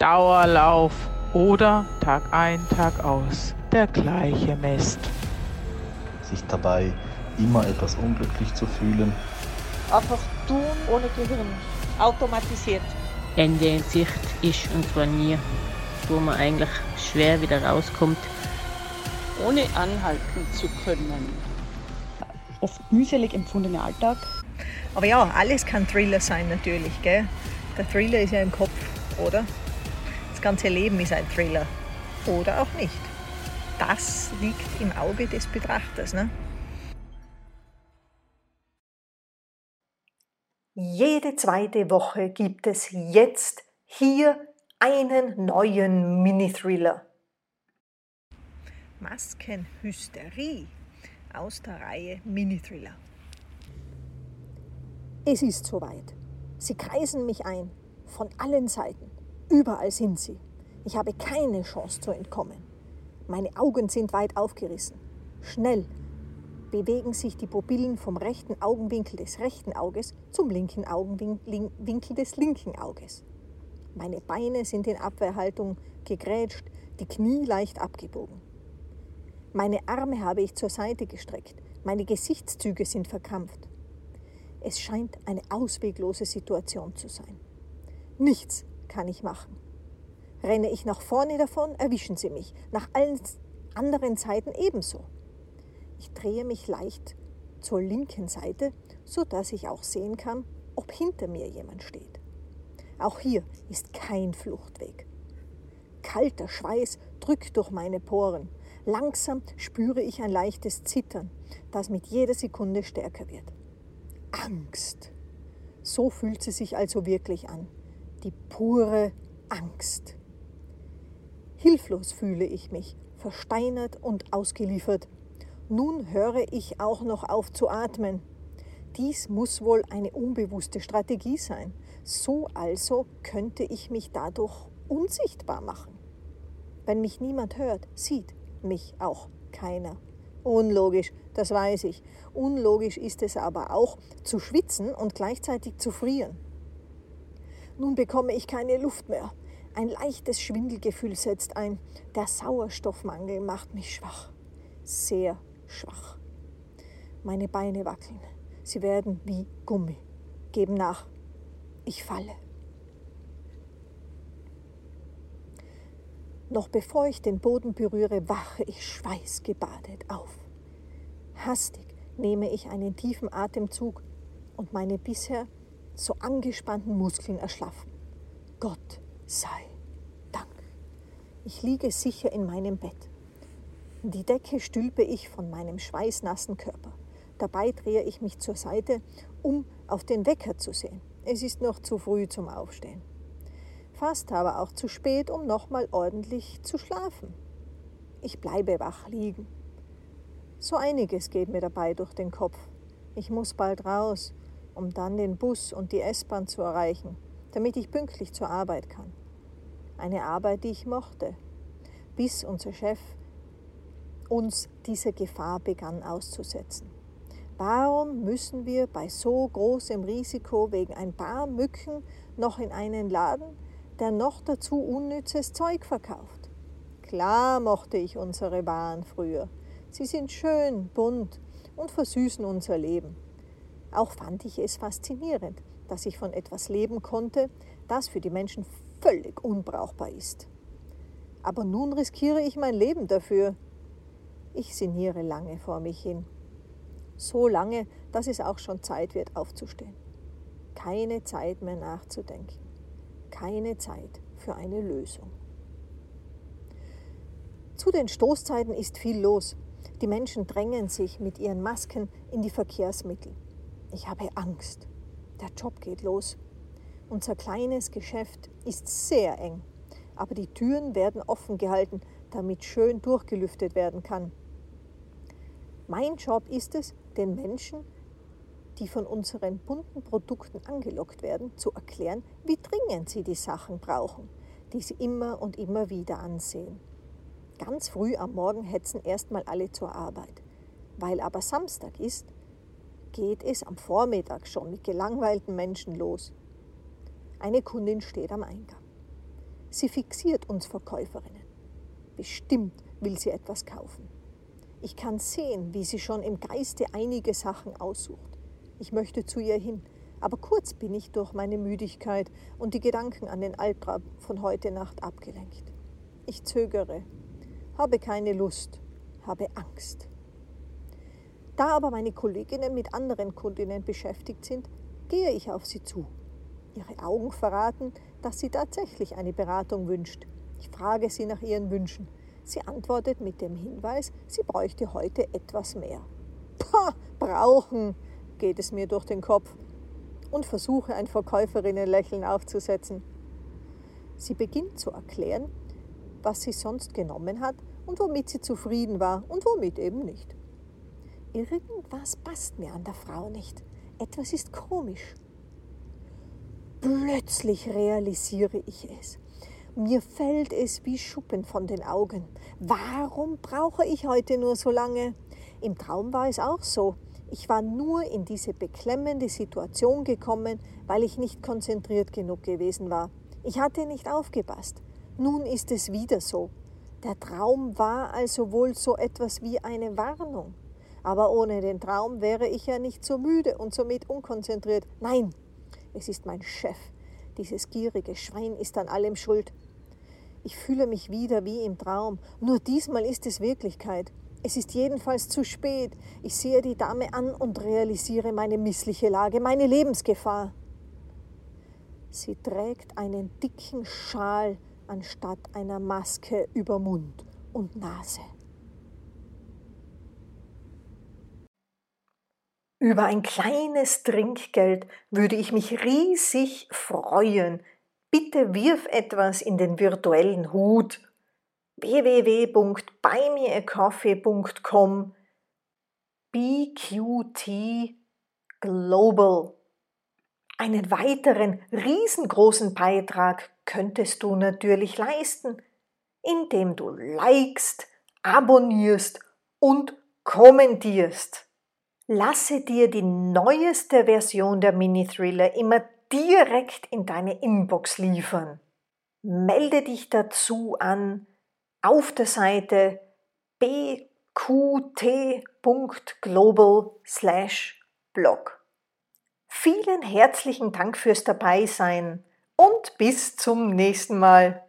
Dauerlauf oder Tag ein, Tag aus der gleiche Mist. Sich dabei immer etwas unglücklich zu fühlen. Einfach tun ohne Gehirn. Automatisiert. Ende in Sicht ist und zwar nie, wo man eigentlich schwer wieder rauskommt. Ohne anhalten zu können. Oft mühselig empfundener Alltag. Aber ja, alles kann Thriller sein natürlich. Gell? Der Thriller ist ja im Kopf, oder? Das ganze Leben ist ein Thriller. Oder auch nicht. Das liegt im Auge des Betrachters. Ne? Jede zweite Woche gibt es jetzt hier einen neuen Mini-Thriller. Maskenhysterie aus der Reihe Mini-Thriller. Es ist soweit. Sie kreisen mich ein, von allen Seiten. Überall sind sie. Ich habe keine Chance zu entkommen. Meine Augen sind weit aufgerissen. Schnell bewegen sich die Pupillen vom rechten Augenwinkel des rechten Auges zum linken Augenwinkel des linken Auges. Meine Beine sind in Abwehrhaltung gegrätscht, die Knie leicht abgebogen. Meine Arme habe ich zur Seite gestreckt, meine Gesichtszüge sind verkrampft. Es scheint eine ausweglose Situation zu sein. Nichts kann ich machen. Renne ich nach vorne davon, erwischen sie mich, nach allen anderen Seiten ebenso. Ich drehe mich leicht zur linken Seite, sodass ich auch sehen kann, ob hinter mir jemand steht. Auch hier ist kein Fluchtweg. Kalter Schweiß drückt durch meine Poren. Langsam spüre ich ein leichtes Zittern, das mit jeder Sekunde stärker wird. Angst. So fühlt sie sich also wirklich an. Die pure Angst. Hilflos fühle ich mich, versteinert und ausgeliefert nun höre ich auch noch auf zu atmen. Dies muss wohl eine unbewusste Strategie sein. So also könnte ich mich dadurch unsichtbar machen. Wenn mich niemand hört, sieht mich auch keiner. Unlogisch, das weiß ich. Unlogisch ist es aber auch, zu schwitzen und gleichzeitig zu frieren. Nun bekomme ich keine Luft mehr. Ein leichtes Schwindelgefühl setzt ein. Der Sauerstoffmangel macht mich schwach. Sehr schwach. Meine Beine wackeln. Sie werden wie Gummi. Geben nach. Ich falle. Noch bevor ich den Boden berühre, wache ich schweißgebadet auf. Hastig nehme ich einen tiefen Atemzug und meine bisher so angespannten Muskeln erschlaffen. Gott sei Dank. Ich liege sicher in meinem Bett. Die Decke stülpe ich von meinem schweißnassen Körper. Dabei drehe ich mich zur Seite, um auf den Wecker zu sehen. Es ist noch zu früh zum Aufstehen. Fast aber auch zu spät, um nochmal ordentlich zu schlafen. Ich bleibe wach liegen. So einiges geht mir dabei durch den Kopf. Ich muss bald raus, um dann den Bus und die S-Bahn zu erreichen, damit ich pünktlich zur Arbeit kann. Eine Arbeit, die ich mochte, bis unser Chef uns dieser Gefahr begann auszusetzen. Warum müssen wir bei so großem Risiko wegen ein paar Mücken noch in einen Laden, der noch dazu unnützes Zeug verkauft? Klar mochte ich unsere Waren früher. Sie sind schön, bunt und versüßen unser Leben. Auch fand ich es faszinierend, dass ich von etwas leben konnte, das für die Menschen völlig unbrauchbar ist. Aber nun riskiere ich mein Leben dafür, ich sinniere lange vor mich hin. So lange, dass es auch schon Zeit wird, aufzustehen. Keine Zeit mehr nachzudenken. Keine Zeit für eine Lösung. Zu den Stoßzeiten ist viel los. Die Menschen drängen sich mit ihren Masken in die Verkehrsmittel. Ich habe Angst. Der Job geht los. Unser kleines Geschäft ist sehr eng, aber die Türen werden offen gehalten, damit schön durchgelüftet werden kann. Mein Job ist es, den Menschen, die von unseren bunten Produkten angelockt werden, zu erklären, wie dringend sie die Sachen brauchen, die sie immer und immer wieder ansehen. Ganz früh am Morgen hetzen erstmal alle zur Arbeit. Weil aber Samstag ist, geht es am Vormittag schon mit gelangweilten Menschen los. Eine Kundin steht am Eingang. Sie fixiert uns Verkäuferinnen. Bestimmt will sie etwas kaufen. Ich kann sehen, wie sie schon im Geiste einige Sachen aussucht. Ich möchte zu ihr hin, aber kurz bin ich durch meine Müdigkeit und die Gedanken an den Albtraum von heute Nacht abgelenkt. Ich zögere, habe keine Lust, habe Angst. Da aber meine Kolleginnen mit anderen Kundinnen beschäftigt sind, gehe ich auf sie zu. Ihre Augen verraten, dass sie tatsächlich eine Beratung wünscht. Ich frage sie nach ihren Wünschen. Sie antwortet mit dem Hinweis, sie bräuchte heute etwas mehr. Pah, brauchen, geht es mir durch den Kopf und versuche ein Verkäuferinnenlächeln aufzusetzen. Sie beginnt zu erklären, was sie sonst genommen hat und womit sie zufrieden war und womit eben nicht. Irgendwas passt mir an der Frau nicht. Etwas ist komisch. Plötzlich realisiere ich es. Mir fällt es wie Schuppen von den Augen. Warum brauche ich heute nur so lange? Im Traum war es auch so. Ich war nur in diese beklemmende Situation gekommen, weil ich nicht konzentriert genug gewesen war. Ich hatte nicht aufgepasst. Nun ist es wieder so. Der Traum war also wohl so etwas wie eine Warnung. Aber ohne den Traum wäre ich ja nicht so müde und somit unkonzentriert. Nein, es ist mein Chef. Dieses gierige Schwein ist an allem schuld. Ich fühle mich wieder wie im Traum. Nur diesmal ist es Wirklichkeit. Es ist jedenfalls zu spät. Ich sehe die Dame an und realisiere meine missliche Lage, meine Lebensgefahr. Sie trägt einen dicken Schal anstatt einer Maske über Mund und Nase. Über ein kleines Trinkgeld würde ich mich riesig freuen. Bitte wirf etwas in den virtuellen Hut www.buymeacoffee.com BQT Global. Einen weiteren riesengroßen Beitrag könntest du natürlich leisten, indem du likest, abonnierst und kommentierst. Lasse dir die neueste Version der Mini-Thriller immer direkt in deine Inbox liefern. Melde dich dazu an auf der Seite bqt.global/blog. Vielen herzlichen Dank fürs Dabeisein und bis zum nächsten Mal.